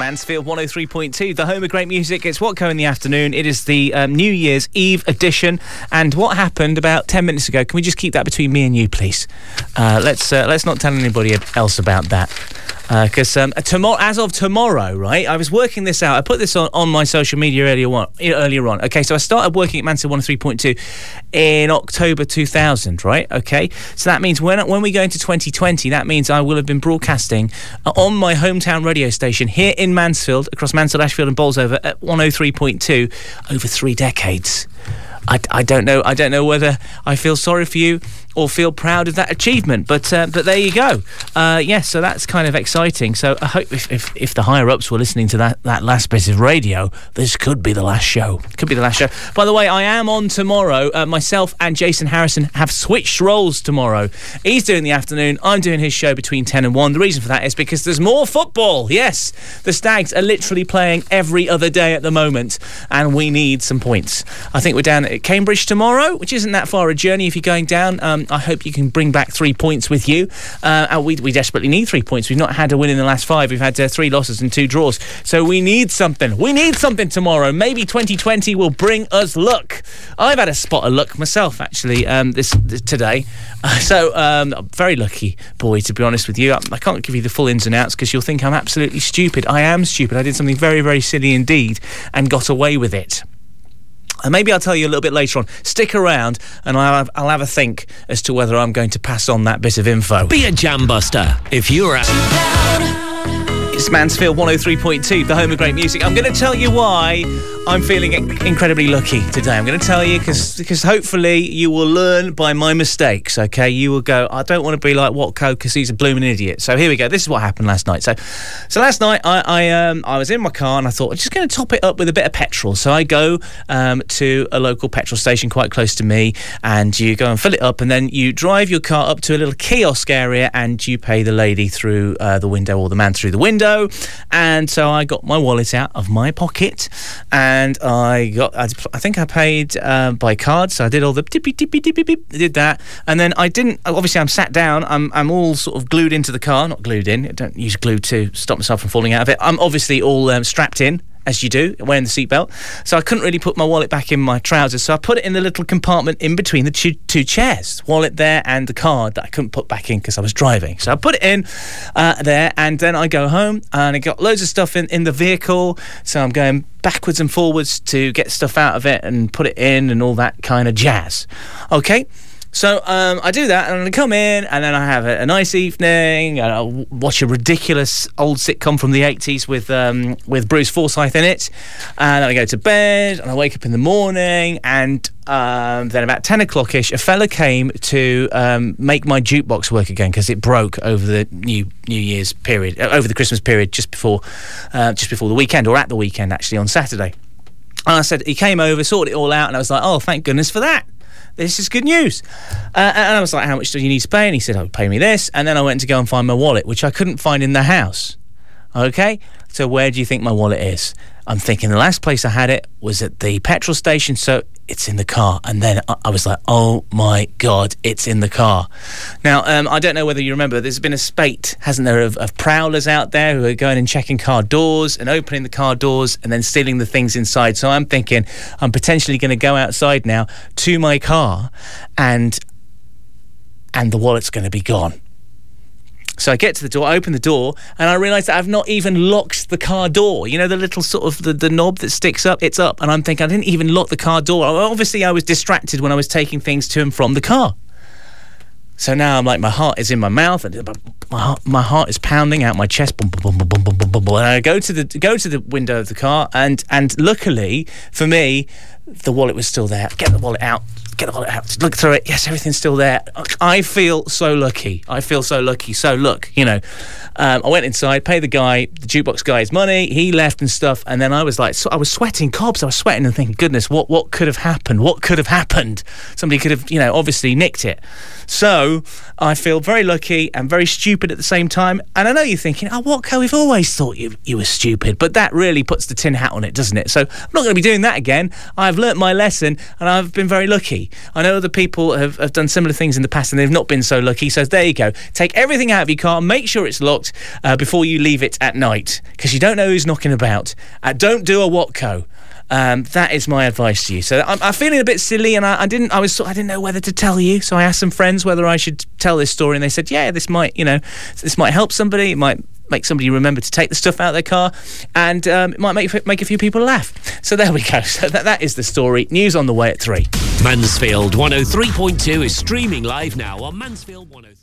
Mansfield 103.2, the home of great music. It's Whatco in the afternoon. It is the um, New Year's Eve edition. And what happened about 10 minutes ago, can we just keep that between me and you, please? Uh, let's, uh, let's not tell anybody else about that because uh, um, tomorrow, as of tomorrow, right? I was working this out. I put this on, on my social media earlier on. Earlier on, okay. So I started working at Mansfield One Three Point Two in October 2000, right? Okay. So that means when when we go into 2020, that means I will have been broadcasting uh, on my hometown radio station here in Mansfield, across Mansfield, Ashfield, and Bolsover at 103.2 over three decades. I, I don't know. I don't know whether I feel sorry for you or feel proud of that achievement. But uh, but there you go. Uh, yes, yeah, so that's kind of exciting. So I hope if, if, if, the higher ups were listening to that, that last bit of radio, this could be the last show. Could be the last show. By the way, I am on tomorrow. Uh, myself and Jason Harrison have switched roles tomorrow. He's doing the afternoon. I'm doing his show between 10 and 1. The reason for that is because there's more football. Yes, the Stags are literally playing every other day at the moment, and we need some points. I think we're down at Cambridge tomorrow, which isn't that far a journey if you're going down. Um, I hope you can bring back three points with you. Uh, we, we desperately need three points. We've not had a win in the last five. We've had uh, three losses and two draws. So we need something. We need something tomorrow. Maybe 2020 will bring us luck. I've had a spot of luck myself, actually, um, this, this, today. So um, very lucky boy, to be honest with you. I, I can't give you the full ins and outs because you'll think I'm absolutely stupid. I am stupid. I did something very, very silly indeed and got away with it. And maybe I'll tell you a little bit later on. Stick around and I'll have, I'll have a think as to whether I'm going to pass on that bit of info. Be a jam buster if you're at. It's Mansfield 103.2, the home of great music. I'm going to tell you why I'm feeling incredibly lucky today. I'm going to tell you because hopefully you will learn by my mistakes. Okay, you will go. I don't want to be like Watco because he's a blooming idiot. So here we go. This is what happened last night. So so last night I I, um, I was in my car and I thought I'm just going to top it up with a bit of petrol. So I go um, to a local petrol station quite close to me, and you go and fill it up, and then you drive your car up to a little kiosk area, and you pay the lady through uh, the window or the man through the window and so I got my wallet out of my pocket, and I got. I, I think I paid uh, by card, so I did all the tippy tippy tippy beep. Did that, and then I didn't. Obviously, I'm sat down. I'm I'm all sort of glued into the car, not glued in. I don't use glue to stop myself from falling out of it. I'm obviously all um, strapped in as you do, wearing the seatbelt. So I couldn't really put my wallet back in my trousers. So I put it in the little compartment in between the two, two chairs, wallet there and the card that I couldn't put back in because I was driving. So I put it in uh, there, and then I go home and I got loads of stuff in, in the vehicle. So I'm going backwards and forwards to get stuff out of it and put it in and all that kind of jazz. Okay. So um, I do that, and I come in, and then I have a, a nice evening. And I watch a ridiculous old sitcom from the '80s with um, with Bruce Forsyth in it, and I go to bed, and I wake up in the morning, and um, then about 10 o'clock ish, a fella came to um, make my jukebox work again because it broke over the New New Year's period, uh, over the Christmas period, just before uh, just before the weekend, or at the weekend actually on Saturday. And I said he came over, sorted it all out, and I was like, "Oh, thank goodness for that." This is good news. Uh, and I was like, how much do you need to pay? And he said, oh, pay me this. And then I went to go and find my wallet, which I couldn't find in the house. Okay, so where do you think my wallet is? I'm thinking the last place I had it was at the petrol station, so it's in the car. And then I was like, oh my God, it's in the car. Now, um, I don't know whether you remember, there's been a spate, hasn't there, of, of, prowlers out there who are going and checking car doors and opening the car doors and then stealing the things inside. So I'm thinking I'm potentially going to go outside now to my car and and the wallet's going to be gone. So I get to the door, I open the door, and I realise that I've not even locked the car door. You know, the little sort of the, the knob that sticks up, it's up. And I'm thinking, I didn't even lock the car door. Obviously, I was distracted when I was taking things to and from the car. So now I'm like, my heart is in my mouth, and my heart, my heart is pounding out my chest. And I go to the go to the window of the car, and and luckily for me, the wallet was still there. Get the wallet out, get the wallet out, look through it. Yes, everything's still there. I feel so lucky. I feel so lucky. So look, you know, um, I went inside, paid the guy, the jukebox guy his money. He left and stuff, and then I was like, so I was sweating cobs. I was sweating and thinking, goodness, what what could have happened? What could have happened? Somebody could have, you know, obviously nicked it. So I feel very lucky and very stupid at the same time. And I know you're thinking, oh, what, We've always thought you you were stupid, but that really puts the tin hat on it, doesn't it? So I'm not going to be doing that again. I've learnt my lesson, and I've been very lucky. I know other people have, have done similar things in the past and they've not been so lucky. So there you go. Take everything out of your car, make sure it's locked uh, before you leave it at night because you don't know who's knocking about. Uh, don't do a Watco. Um, that is my advice to you. So I'm, I'm feeling a bit silly, and I, I, didn't. I was. I didn't know whether to tell you. So I asked some friends whether I should tell this story, and they said, "Yeah, this might. You know, this might help somebody. It might make somebody remember to take the stuff out of their car, and um, it might make make a few people laugh." So there we go. So that, that is the story. News on the way at three. Mansfield 103.2 is streaming live now on Mansfield 103.